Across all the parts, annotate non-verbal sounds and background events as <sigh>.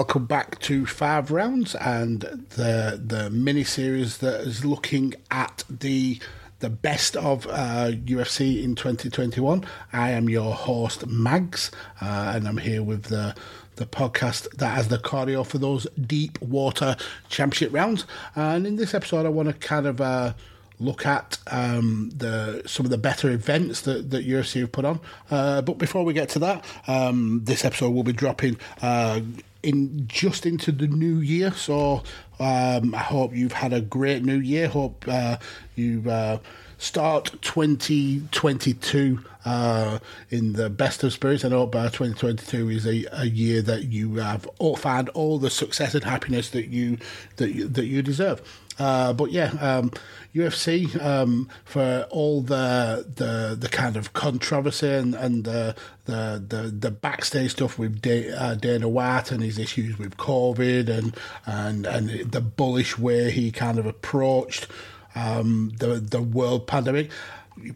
Welcome back to Five Rounds and the the mini series that is looking at the the best of uh, UFC in 2021. I am your host Mags, uh, and I'm here with the the podcast that has the cardio for those deep water championship rounds. And in this episode, I want to kind of uh, look at um, the some of the better events that, that UFC have put on. Uh, but before we get to that, um, this episode will be dropping uh, in just into the new year. So um, I hope you've had a great new year. Hope uh, you uh, start 2022 uh, in the best of spirits. I hope uh, 2022 is a, a year that you have all, found all the success and happiness that you that you, that you deserve. Uh, but yeah, um, UFC um, for all the the the kind of controversy and, and the, the the the backstage stuff with uh, Dana White and his issues with COVID and and and the bullish way he kind of approached um, the the world pandemic.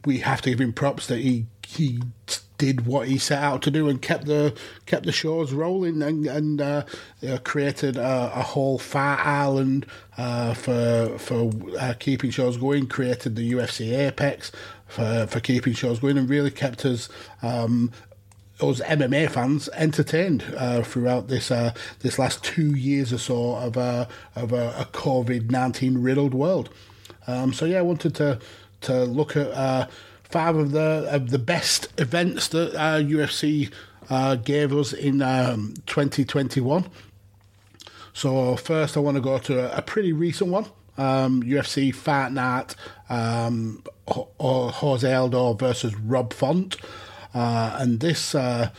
We have to give him props that he he did what he set out to do and kept the kept the shows rolling and and uh, uh, created a, a, whole Fight Island uh, for for uh, keeping shows going. Created the UFC Apex for for keeping shows going and really kept us. Um, us MMA fans entertained uh, throughout this uh, this last two years or so of a of a, a COVID nineteen riddled world. Um, so yeah, I wanted to to look at five of the of the best events that uh, UFC uh, gave us in um, 2021. So first, I want to go to a, pretty recent one. Um, UFC Fight Night, um, Jose Aldo versus Rob Font, uh, and this uh,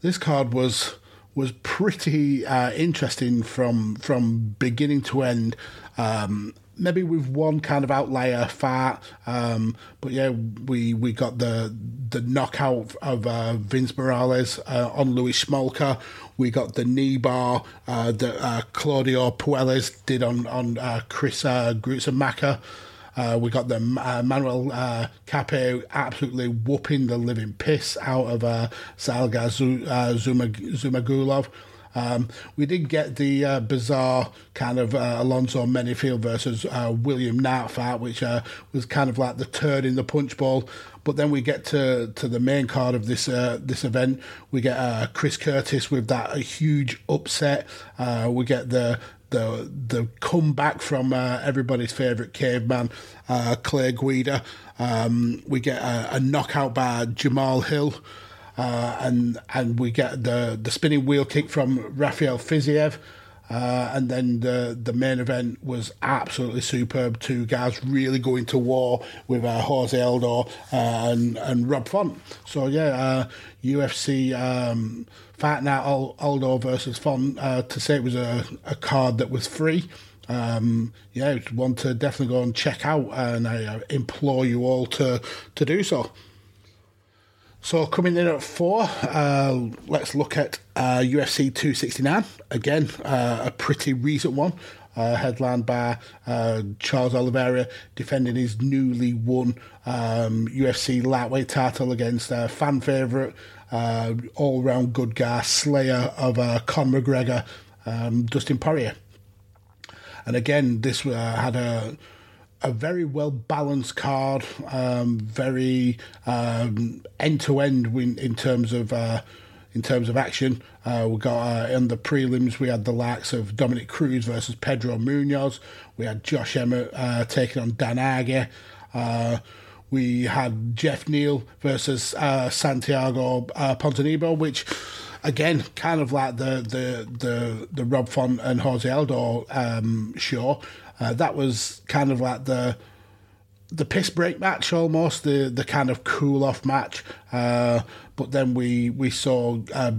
this card was was pretty uh, interesting from from beginning to end. Um, maybe with one kind of outlier fight. Um, but yeah, we we got the the knockout of uh, Vince Morales uh, on Louis Smolka. We got the knee bar uh, that uh, Claudio Puelles did on on uh, Chris uh. Uh, we got the Manuel uh, Kape absolutely whooping the living piss out of uh, Salga Zhumagulov. Um, we did get the uh, bizarre kind of uh, Alonzo Menifield versus uh, William Knight fight, which uh, was kind of like the turd in the punch bowl. But then we get to, to the main card of this uh, this event. We get uh, Chris Curtis with that huge upset. we get the the the comeback from uh, everybody's favourite caveman, uh, Guida. Um, we get a, a, knockout by Jamal Hill uh, and and we get the the spinning wheel kick from Rafael Fiziev. Uh, and then the the main event was absolutely superb. Two guys really going to war with uh, Jose Aldo uh, and and Rob Font. So yeah, UFC uh, um, Fight Night Aldo versus Font. Uh, to say it was a, a card that was free. Um, yeah, one to definitely go and check out, and I implore you all to to do so. So coming in at four, uh, let's look at uh, UFC 269. Again, uh, a pretty recent one. Uh, headlined by uh, Charles Oliveira defending his newly won um, UFC lightweight title against uh, fan favourite, all round good guy, slayer of uh, Conor McGregor, um, Dustin Poirier. And again, this had a a very well balanced card, um, very end to end in terms of uh, in terms of action. Uh, we got uh, in the prelims we had the likes of Dominic Cruz versus Pedro Munhoz. We had Josh Emmett uh, taking on Dan Ige. Uh, we had Geoff Neal versus uh, Santiago uh, Ponzinibbio, which again, kind of like the the the, the Rob Font and Jose Aldo um, show. Uh, that was kind of like the the piss break match almost the the kind of cool off match. Uh, but then we we saw. Uh,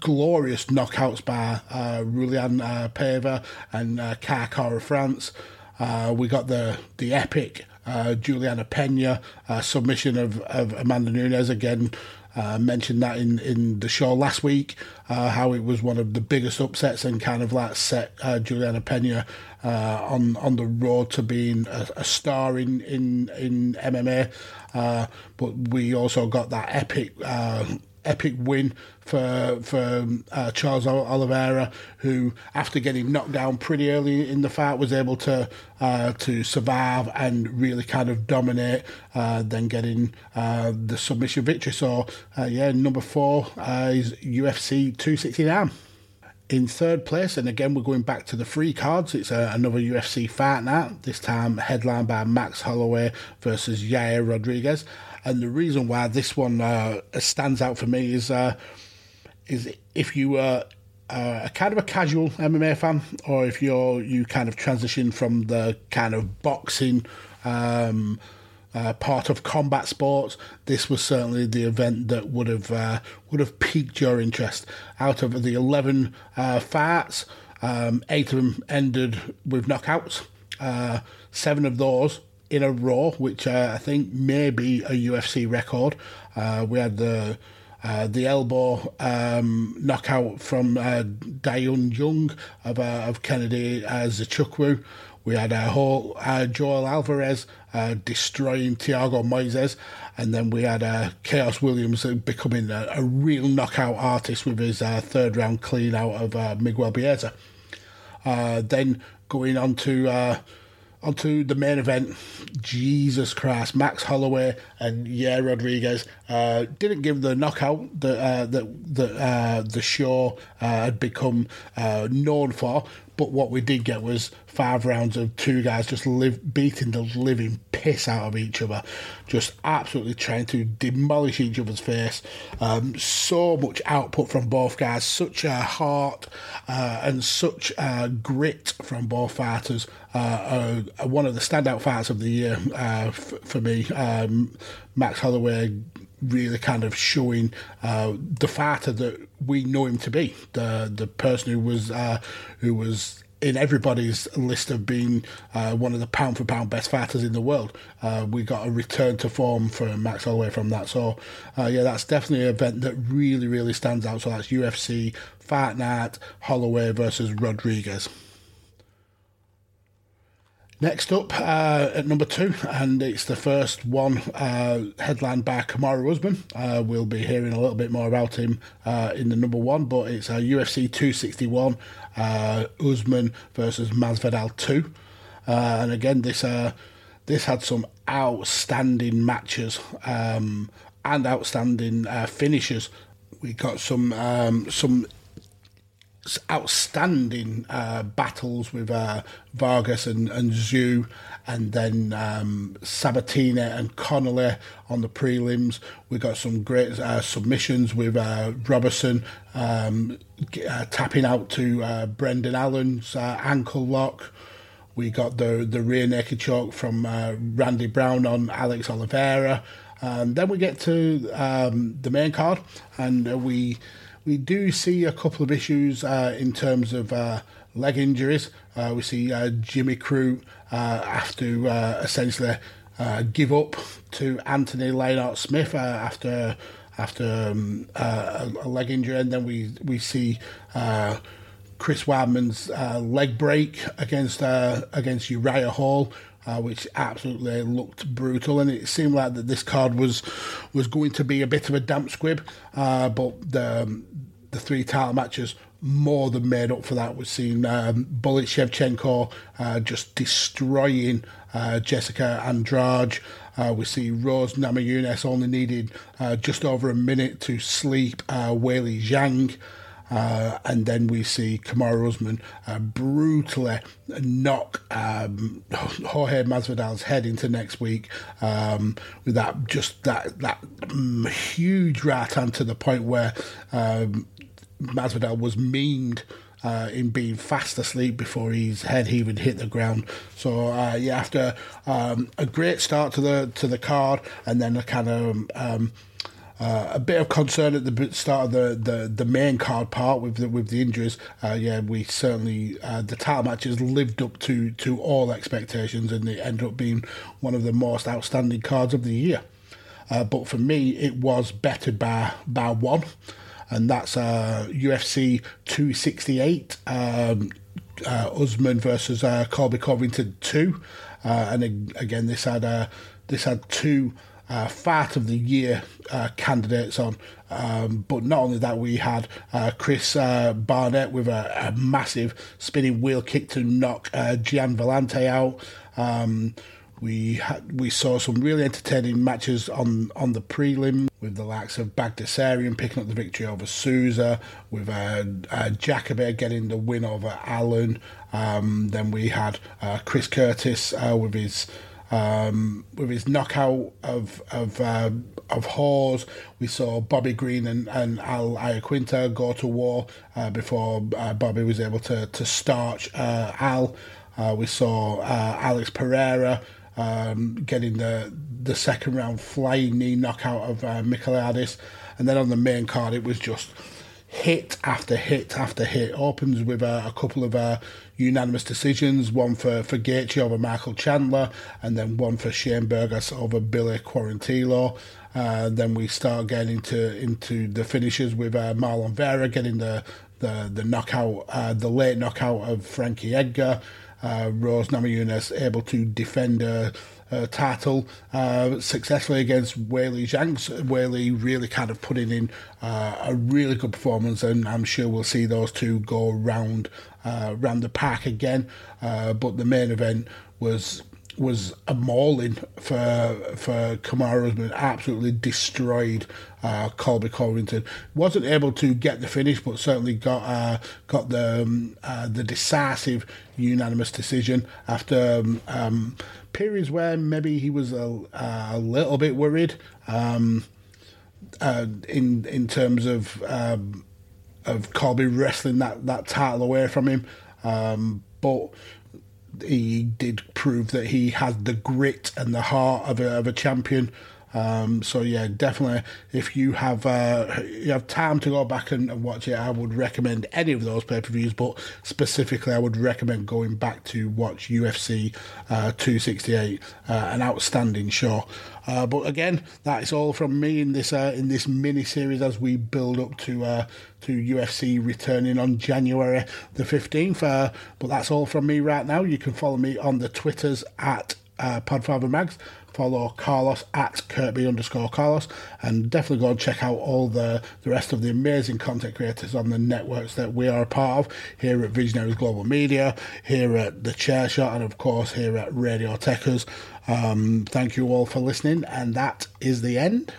glorious knockouts by uh, Julian uh, and uh, Kai France. Uh, we got the the epic uh, Julianna Peña uh, submission of, of Amanda Nunes again. Uh, mentioned that in, in the show last week, uh, how it was one of the biggest upsets and kind of like set uh, Julianna Peña uh, on on the road to being a, a star in in in MMA. Uh, but we also got that epic uh, epic win for for uh, Charles Oliveira, who after getting knocked down pretty early in the fight was able to uh, to survive and really kind of dominate, uh, then getting uh, the submission victory. So uh, yeah, number four uh, is UFC 269. In third place, and again we're going back to the free cards. It's another UFC fight night. This time headlined by Max Holloway versus Yair Rodriguez. And the reason why this one uh, stands out for me is uh, is if you are uh, a kind of a casual MMA fan, or if you're you kind of transition from the kind of boxing um, uh, part of combat sports, this was certainly the event that would have uh, would have piqued your interest. Out of the eleven uh, fights, um, eight of them ended with knockouts. Uh, seven of those in a row, which uh, I think may be a UFC record. Uh, we had the uh, the elbow um, knockout from uh, Da Un Jung of, uh, of Kennedy uh, Nzechukwu. We had a whole uh, Joel Alvarez uh, destroying Thiago Moises, and then we had Khaos Williams becoming a, a, real knockout artist with his third round clean out of Miguel Baeza. then going on to onto the main event. Jesus Christ, Max Holloway and Yair Rodriguez uh, didn't give the knockout that uh, that, that uh, the show uh, had become uh, known for, but what we did get was five rounds of two guys just live, beating the living piss out of each other, just absolutely trying to demolish each other's face. Um, so much output from both guys, such a heart uh, and such a grit from both fighters. Uh, uh, one of the standout fights of the year uh, f- for me. Um, Max Holloway really kind of showing uh, the fighter that we know him to be, the the person who was uh, who was in everybody's list of being uh, one of the pound for pound best fighters in the world. Uh, we got a return to form for Max Holloway from that. So, uh, yeah, that's definitely an event that really, really stands out. So that's UFC Fight Night Holloway versus Rodriguez. Next up uh, at number two, and it's the first one uh, headlined by Kamaru Usman. Uh, we'll be hearing a little bit more about him uh, in the number one, but it's a UFC 261 uh, Usman versus Masvidal 2. Uh, and again, this this had some outstanding matches um, and outstanding finishes. We got some um, some outstanding uh, battles with uh, Vargas and, and Tszyu, and then um, Sabatini and Connolly on the prelims. We got some great uh, submissions with uh, Roberson um, uh, tapping out to uh, Brendan Allen's ankle lock. We got the the rear naked choke from Randy Brown on Alex Oliveira. Um, then we get to um, the main card, and we we do see a couple of issues uh, in terms of uh, leg injuries. Uh, we see uh, Jimmy Crute uh, have to essentially give up to Anthony Lionheart Smith after after um, a, leg injury, and then we we see. Chris Weidman's leg break against against Uriah Hall, uh, which absolutely looked brutal, and it seemed like that this card was was going to be a bit of a damp squib. Uh, but the the three title matches more than made up for that. We've seen um, Bullet Shevchenko uh, just destroying uh, Jessica Andrade. Uh, we see Rose Namajunas only needed uh, just over a minute to sleep uh, Weili Zhang. Uh, and then we see Kamaru Usman uh, brutally knock um, <laughs> Jorge Masvidal's head into next week um, with that just that that um, huge right hand to the point where um, Masvidal was memed uh, in being fast asleep before his head even hit the ground. So uh, yeah, after um, a great start to the to the card, and then a kind of um, uh, a bit of concern at the start of the, the, the main card part with the, with the injuries. Uh, yeah, we certainly uh, the title matches lived up to to all expectations, and it ended up being one of the most outstanding cards of the year. Uh, but for me, it was bettered by by one and that's uh, UFC 268. Um, uh, Usman versus uh, Colby Covington 2. Uh, and again, this had uh, this had two uh, Fight of the Year uh, candidates on. Um, but not only that, we had uh, Chris uh, Barnett with a, a, massive spinning wheel kick to knock uh, Gian Villante out. Um, we had, we saw some really entertaining matches on, on the prelim with the likes of Baghdasaryan picking up the victory over Souza, with uh, uh, getting the win over Allen. Um, then we had uh, Chris Curtis uh, with his um, with his knockout of of uh, of Hawes. We saw Bobby Green and, and Al Iaquinta go to war uh, before uh, Bobby was able to to starch uh, Al. Uh, we saw Alex Pereira um, getting the the second round flying knee knockout of uh. And then on the main card, it was just hit after hit after hit. Opens with uh, a couple of uh, unanimous decisions, one for, for Gaethje over Michael Chandler, and then one for Shane Burgos over Billy Quarantillo. Uh, then we start getting into into the finishes with uh, Marlon Vera getting the the the knockout, uh, the late knockout of Frankie Edgar uh, Rose Namajunas able to defend her, her title uh, successfully against Weili Zhang. Weili really kind of putting in uh, a really good performance, and I'm sure we'll see those two go round uh, round the pack again. Uh, but the main event was was a mauling for for Kamaru Usman. Absolutely destroyed uh, Colby Covington. Wasn't able to get the finish, but certainly got uh, got the um, uh, the decisive unanimous decision after um, um, periods where maybe he was a, a little bit worried um, uh, in in terms of um, of Colby wrestling that, that title away from him. Um, but he did prove that he had the grit and the heart of a, of a champion. Um, so yeah, definitely. If you have uh, you have time to go back and, watch it, I would recommend any of those pay per views. But specifically, I would recommend going back to watch UFC uh, 268, uh, an outstanding show. Uh, but again, that is all from me in this uh, in this mini series as we build up to uh, to UFC returning on January the 15th. but that's all from me right now. You can follow me on the Twitters at uh, Podfather Mags follow Carlos at Kirby underscore Carlos, and definitely go and check out all the, the rest of the amazing content creators on the networks that we are a part of here at Visionaries Global Media, here at The Chair Shot, and of course here at Radio Techers. Um, thank you all for listening, and that is the end.